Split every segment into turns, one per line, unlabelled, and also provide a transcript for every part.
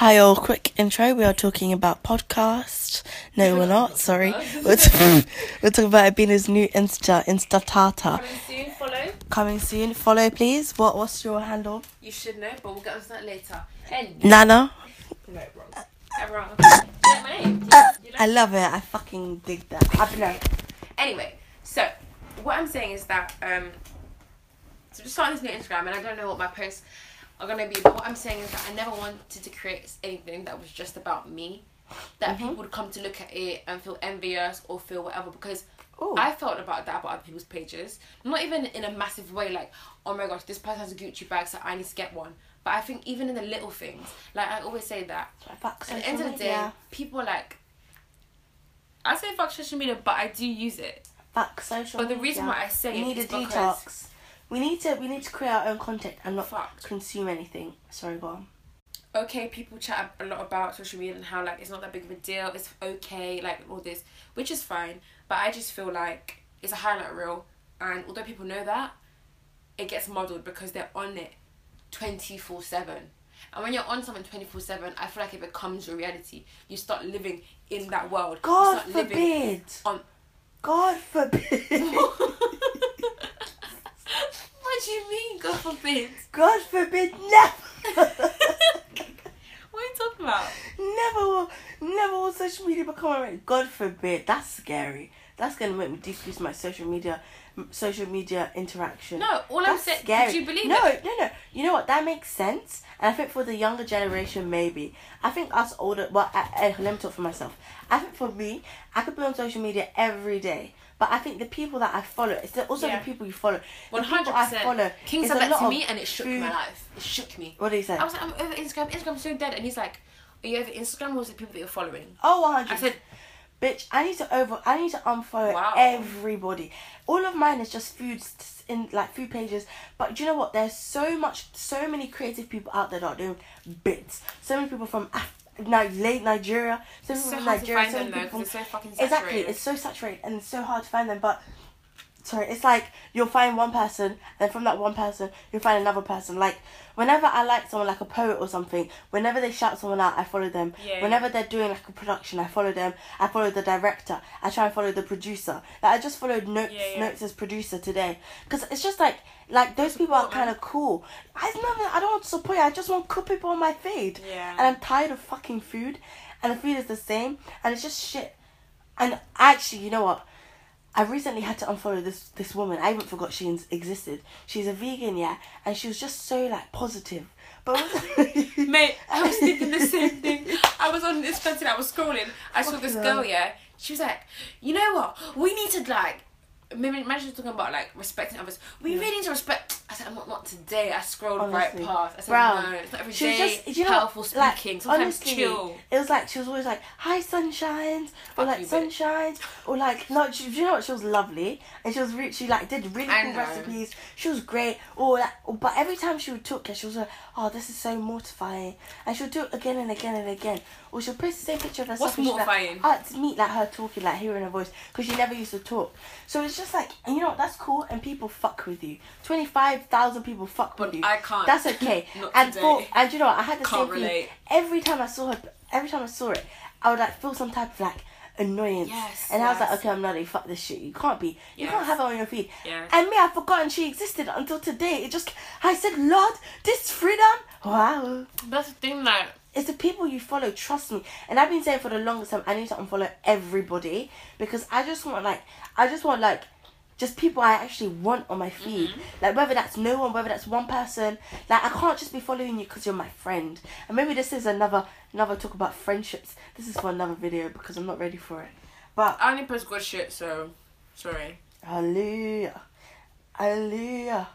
Hi, all. Quick intro. We are talking about podcast. No, we're not. Sorry. We're, t- we're talking about Abina's new Insta Insta Tata
Coming soon, follow.
coming soon. Follow, please. What What's your handle?
You should know, but we'll get onto that later. And
Nana.
no, wrong. Everyone. You like my name? You
I love it. I fucking dig that. Abina.
Anyway, so what I'm saying is that um, so I'm just starting this new Instagram, and I don't know what my posts are gonna be, but what I'm saying is that I never wanted to create anything that was just about me, that mm-hmm. people would come to look at it and feel envious or feel whatever because.
Ooh.
I felt about that about other people's pages. Not even in a massive way, like, oh my gosh, this person has a Gucci bag, so I need to get one. But I think even in the little things, like I always say that
Fuck
at the end of the day,
media.
people are like. I say fuck social media, but I do use it.
Fuck social
But the reason
media.
why I say
we
it
need a detox. We need to we need to create our own content and not
Fuck.
consume anything. Sorry, go on.
Okay, people chat a lot about social media and how like it's not that big of a deal. It's okay, like all this, which is fine. But I just feel like it's a highlight reel, and although people know that, it gets muddled because they're on it twenty four seven. And when you're on something twenty four seven, I feel like it becomes your reality. You start living in that world.
God forbid.
on
God forbid.
what do you mean, God forbid?
God forbid. Never.
What are you talking about?
never will. Never will social media become a right. God forbid. That's scary. That's gonna make me decrease my social media, social media interaction.
No, all I'm
That's
saying.
scary.
Did you believe
no,
it?
No, no, You know what? That makes sense. And I think for the younger generation, maybe. I think us older. Well, I, I, let me talk for myself. I think for me, I could be on social media every day. But I think the people that I follow, it's also
Yeah.
the people you follow.
One hundred percent.
follow.
King said that to me, and it shook
food-
my life. It shook me.
What did he say?
I was like, I'm over Instagram. Instagram's so dead, and he's like, Are you over Instagram or is it people that you're following?
Oh, 100.
I said,
Bitch, I need to over. I need to unfollow
Wow.
everybody. All of mine is just food in like food pages. But do you know what? There's so much, so many creative people out there that are doing bits. So many people from Af- Ni- late Nigeria. So
it's
people
so
from Nigeria.
find
So
them
people from
it's so.
Exactly, it's so saturated and it's so hard to find them. But sorry, it's like you'll find one person, and from that one person, you'll find another person. Like whenever I like someone, like a poet or something, whenever they shout someone out, I follow them.
Yeah,
whenever they're doing like a production, I follow them. I follow the director. I try and follow the producer. Like I just followed Notes
Yeah, yeah.
Notes as producer today, because it's just like like those people are kind of cool. I never, I don't want to support you. I just want cool people on my feed.
Yeah.
And I'm tired of fucking food, and the food is the same, and it's just shit. And actually, you know what? I recently had to unfollow this this woman. I even forgot she existed. She's a vegan, yeah, and she was just so like positive. But
Mate, I was thinking the same thing. I was on this fence and I was scrolling. I saw this girl, yeah. She was like, you know what? We need to like. Maybe imagine talking about like respecting others. We really need to respect. I said, I'm not, not today. I scrolled
Honestly.
right past. I said,
Brown.
no, it's not every
she was
day.
just, you know,
powerful
like,
speaking. Sometimes
honestly,
chill.
It was like she was always like, "Hi, sunshines," or like sunshines, or like no. She, you know what? She was lovely, and she was re- she like did really
I
cool
know.
recipes. She was great. Or like, but every time she would talk, she was like, "Oh, this is so mortifying," and she would do it again and again and again. Or she'll post the same picture of herself.
What's
and she's like,
mortifying?
oh, it's me, like her talking, like hearing her voice, because she never used to talk. So it's just like, and you know what? That's cool, and people fuck with you. Twenty five thousand people fuck
But
with you.
I can't.
That's okay.
Not
and
today.
for and you know what? I had the
Can't
same thing. Every time I saw her, every time I saw it, I would like feel some type of like annoyance.
Yes,
And I was like, okay, I'm not. Fuck this shit. You can't be. You can't have her on your feed.
Yes.
And me, I've forgotten she existed until today. It just, I said, Lord, this freedom. Wow.
That's the thing, like.
It's the people you follow, trust me. And I've been saying for the longest time, I need to unfollow everybody because I just want like, I just want like, just people I actually want on my feed. Mm-hmm. Like whether that's no one, whether that's one person. Like I can't just be following you because you're my friend. And maybe this is another another talk about friendships. This is for another video because I'm not ready for it. But
I only post good shit, so. Sorry.
hallelujah, hallelujah,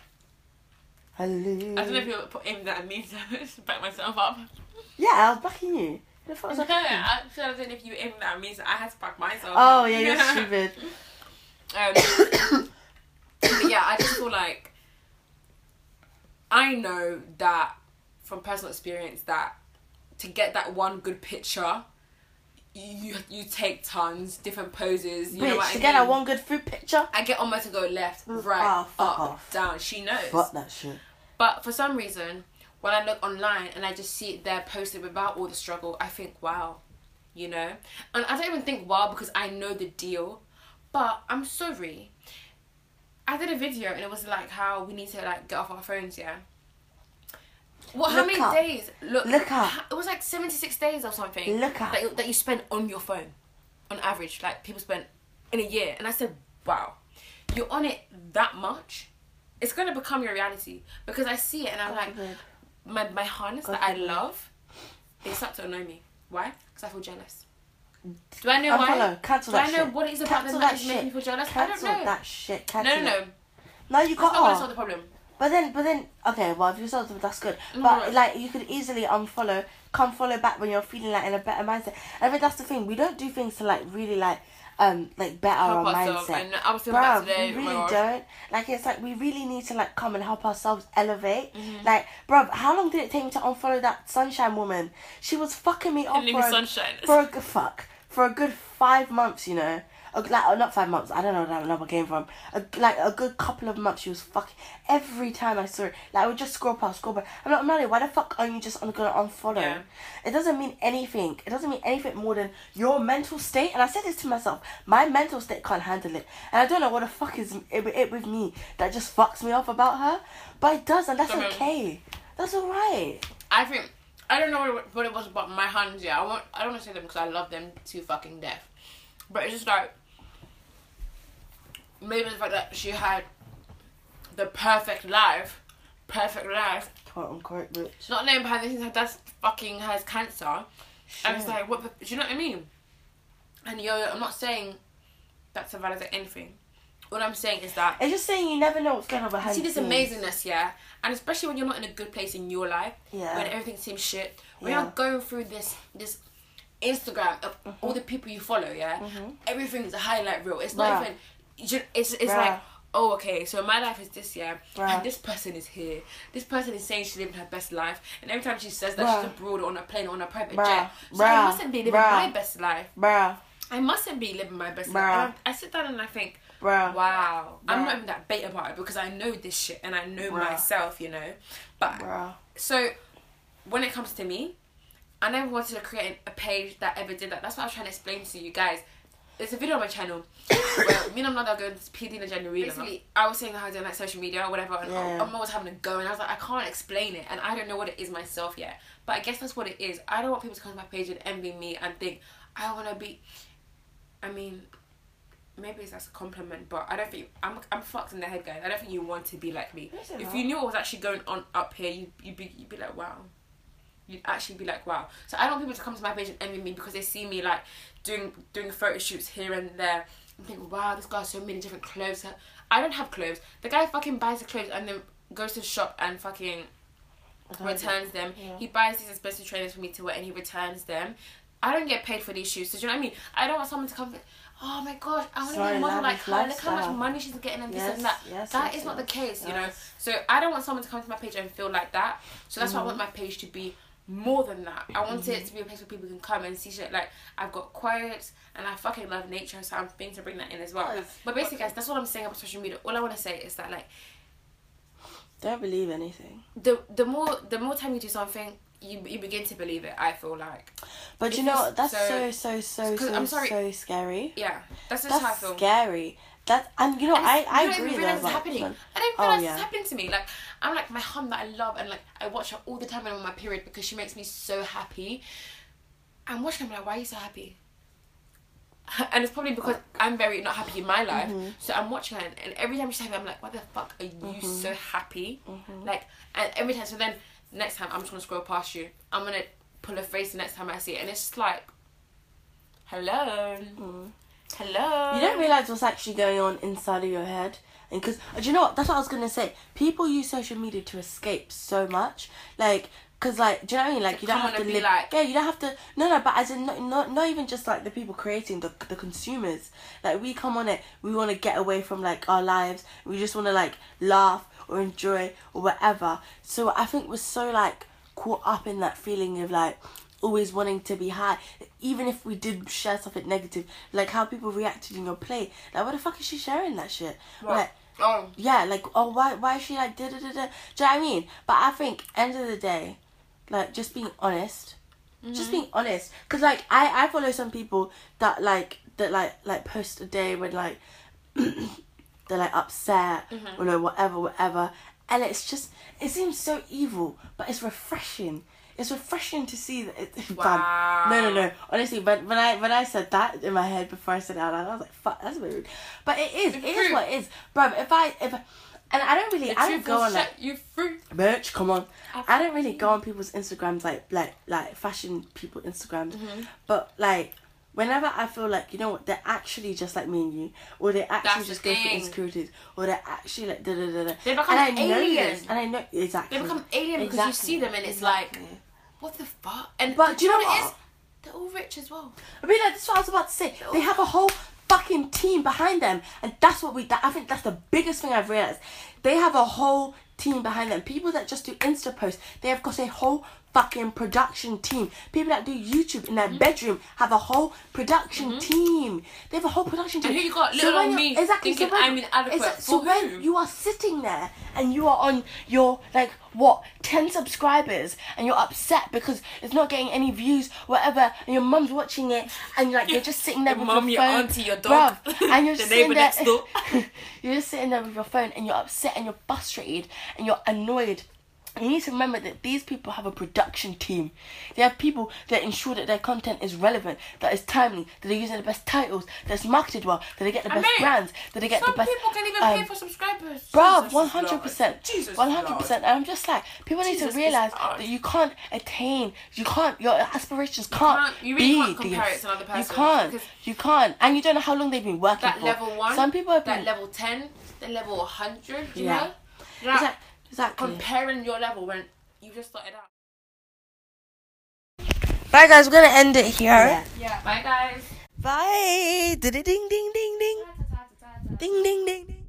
I don't know if you're aiming that at me to back myself up.
Yeah, I was backing you. The fuck was I backing?
I don't know if you were aiming that at me, so I had to back myself.
Oh yeah, you're stupid.
Um, but yeah, I just feel like I know that from personal experience that to get that one good picture, you you take tons, different poses. You know
Bitch,
what
to
I
get
mean?
that one good food picture.
I get almost to go left,
Mm,
right,
oh,
up,
off.
down. She knows.
Fuck that shit.
But for some reason, when I look online and I just see it there posted without all the struggle, I think, wow, you know? And I don't even think wow because I know the deal, but I'm sorry. I did a video and it was like how we need to like get off our phones, yeah? What, how many
up.
days? Look,
Look up.
It was like 76 days or something.
Look up.
That you, that you spend on your phone, on average. Like people spend in a year. And I said, wow, you're on it that much? It's going to become your reality. Because I see it and I'm
God
like,
forbid.
my, my harness
God
that I love, they start to annoy me. Why? Because I feel jealous. Do I know why?
Unfollow. Cancel
Do I know
shit.
what it is about
Cancel
them
that
that is making feel jealous?
Cancel
I don't know.
that shit.
no,
Cancel
no, no.
it. No, you
That's not gonna
can't.
the problem.
But then, but then, okay. Well, if you solve it, that's good. But
no.
like, you could easily unfollow, come follow back when you're feeling like in a better mindset. I think that's the thing. We don't do things to like really like, um, like better
Help
our
ourselves.
mindset.
I was feeling that
Bruh,
today.
we really don't. Like, it's like we really need to like come and help ourselves elevate.
Mm-hmm.
Like, bruv, how long did it take me to unfollow that sunshine woman? She was fucking me up for a,
sunshine.
for a good fuck for a good five months. You know, like not five months. I don't know where that number came from. A, like a good couple of months. She was fucking every time I saw it. Like I would just scroll past, scroll past. I'm like, Maddie, why the fuck are you just gonna unfollow?
Yeah.
It doesn't mean anything. It doesn't mean anything more than your mental state. And I said this to myself. My mental state can't handle it. And I don't know what the fuck is it, it with me that just fucks me off about her. But it does, and that's
Okay.
okay. That's alright.
I think I don't know what it, what it was about my hands. Yeah, I want. I don't want to say them because I love them to fucking death. But it's just like maybe the fact that she had the perfect life, perfect life.
Quote unquote, bitch.
She's not named behind this. Her dad fucking has cancer, and it's like what? the- Do you know what I mean? And yo, I'm not saying that to validate anything. What I'm saying is that
It's just saying you never know what's going on behind
see this
scenes.
amazingness, yeah, and especially when you're not in a good place in your life,
Yeah.
when everything seems shit, when
Yeah.
you're going through this this Instagram of
Mm-hmm.
all the people you follow, yeah,
Mhm.
everything is a highlight reel. It's not even. It's it's
Bruh.
like oh okay, so my life is this yeah,
Bruh.
and this person is here. This person is saying she's living her best life, and every time she says that
Bruh.
she's abroad or on a plane or on a private jet, so I mustn't be living my best life.
Bruh,
I mustn't be living my best life. I, I sit down and I think.
bruh.
Wow. I'm not even that bait about it because I know this shit and I know
Bruh.
myself, you know. But so when it comes to me, I never wanted to create a page that ever did that. That's what I was trying to explain to you guys. There's a video on my channel where me and mother going to PD in January. Basically, I was saying how I don't like social media or whatever, and
Yeah.
I'm always having a go, and I was like, I can't explain it, and I don't know what it is myself yet. But I guess that's what it is. I don't want people to come to my page and envy me and think I want to be. I mean, maybe it's that's a compliment, but I don't think I'm I'm fucked in the head, guys. I don't think you want to be like me. If you knew what was actually going on up here, you you'd be you'd be like, wow. You'd actually be like, wow. So I don't want people to come to my page and envy me because they see me like doing doing photo shoots here and there and think, wow, this guy has so many different clothes. I don't have clothes. The guy fucking buys the clothes and then goes to the shop and fucking returns them.
Yeah.
He buys these expensive trainers for me to wear and he returns them. I don't get paid for these shoes. So do you know what I mean? I don't want someone to come. Oh my gosh, I want to be a model like her. Look how much money she's getting and this
Yes,
and that.
yes,
That
yes,
is not the
yes.
case, you know. So I don't want someone to come to my page and feel like that. So that's why
Mm-hmm.
I want my page to be more than that. I want it mm-hmm. to be a place where people can come and see shit. Like I've got quotes and I fucking love nature, so I'm thinking to bring that in as well.
Yes.
But basically, guys, that's what I'm saying about social media. All I want to say is that like
Don't believe anything.
the the more the more time you do something, you you begin to believe it. I feel like
But you know? That's
so-
so so so so
I'm sorry-
so scary.
yeah, that's just how I feel.
scary. That and you know
And
I I
you don't
agree
realize it's happening. I don't
Oh,
realize
yeah.
it's happening to me. Like I'm like my hum that I love, and like I watch her all the time when I'm on my period because she makes me so happy. I'm watching. Her, I'm like, why are you so happy? And it's probably because I'm very not happy in my life.
Mm-hmm.
So I'm watching her, and, every time she's happy, I'm like, why the fuck are you
Mm-hmm.
so happy? Like, and every time. So then next time, I'm just gonna scroll past you. I'm gonna pull a face the next time I see it, and it's just like, hello, hello.
You don't realize what's actually going on inside of your head. And because, uh, do you know what? That's what I was going to say. People use social media to escape so much. Like, because, like, do you know what I mean? Like,
To
you don't have to live.
like-
yeah, you don't have to. No, no, but as in, not, not, not even just like the people creating, the, the consumers. Like, we come on it, we want to get away from, like, our lives. We just want to, like, laugh or enjoy or whatever. So I think we're so, like, caught up in that feeling of, like, always wanting to be high. Even if we did share something negative, like how people reacted in your play. Like, what the fuck is she sharing that shit?
What?
Like,
Oh.
yeah, like oh why why is she like da da da da? Do you know what I mean? But I think end of the day, like just being honest, just mm-hmm. being honest. Cause like I I follow some people that like that like like post a day when like they're like upset mm-hmm. or no whatever whatever, and it's just it seems so evil, but it's refreshing. It's refreshing to see that. It, Fam, no, no, no. Honestly, but when I when I said that in my head before I said it out loud, I was like, "Fuck, that's weird." But it is. It is what it is, bro. If I if and I don't really, I don't go on like
you free.
merch. Come on, I don't really go on people's Instagrams like like like fashion people Instagrams,
Mm-hmm.
but like. Whenever I feel like you know what they're actually just like me and you, or they actually
That's the
just go for
thing.
insecurities, or they're actually like da da da da.
They become
and I
an
know this, and I know exactly.
They become alien because you see them and it's
Exactly.
like, what the fuck? And
But do you know
what it is? They're all rich as well.
I mean, like, that's what I was about to say. They have a whole fucking team behind them, and that's what we. That, I think that's the biggest thing I've realized. They have a whole team behind them. People that just do Insta posts, they have got a whole fucking production team. People that do YouTube in their
Mm-hmm.
bedroom have a whole production team. They have a whole production team.
And here you got little
when
me
exactly,
thinking
when-
I'm inadequate.
so
For
when you are sitting there and you are on your like what ten subscribers and you're upset because it's not getting any views, whatever, and your mum's watching it and you're like you're just sitting there
Your
with
mum,
your
your
phone,
auntie, your dog,
bruv, and you're
the
sitting there, you're just sitting there with your phone and you're upset and you're frustrated and you're annoyed. You need to remember that these people have a production team. They have people that ensure that their content is relevant, that is timely, that they're using the best titles, that's marketed well, that they get the
And
best
mate,
brands, that they get the best.
Some people can even
um,
pay for subscribers.
Bruv, one hundred percent,
Jesus
one hundred percent. And I'm just like, people need to realize that you can't attain, you can't, your aspirations can't,
can't- you really
be
can't compare
this.
it to another
You can't, you can't, and you don't know how long they've been working
That
for.
level one,
Some people have
that
been
level ten, that level hundred.
Yeah.
know, You're
exactly, exactly.
comparing your level when you just started out.
Bye guys, we're gonna end it here.
Yeah. Bye guys.
Bye. Ding ding ding ding ding. Ding ding ding.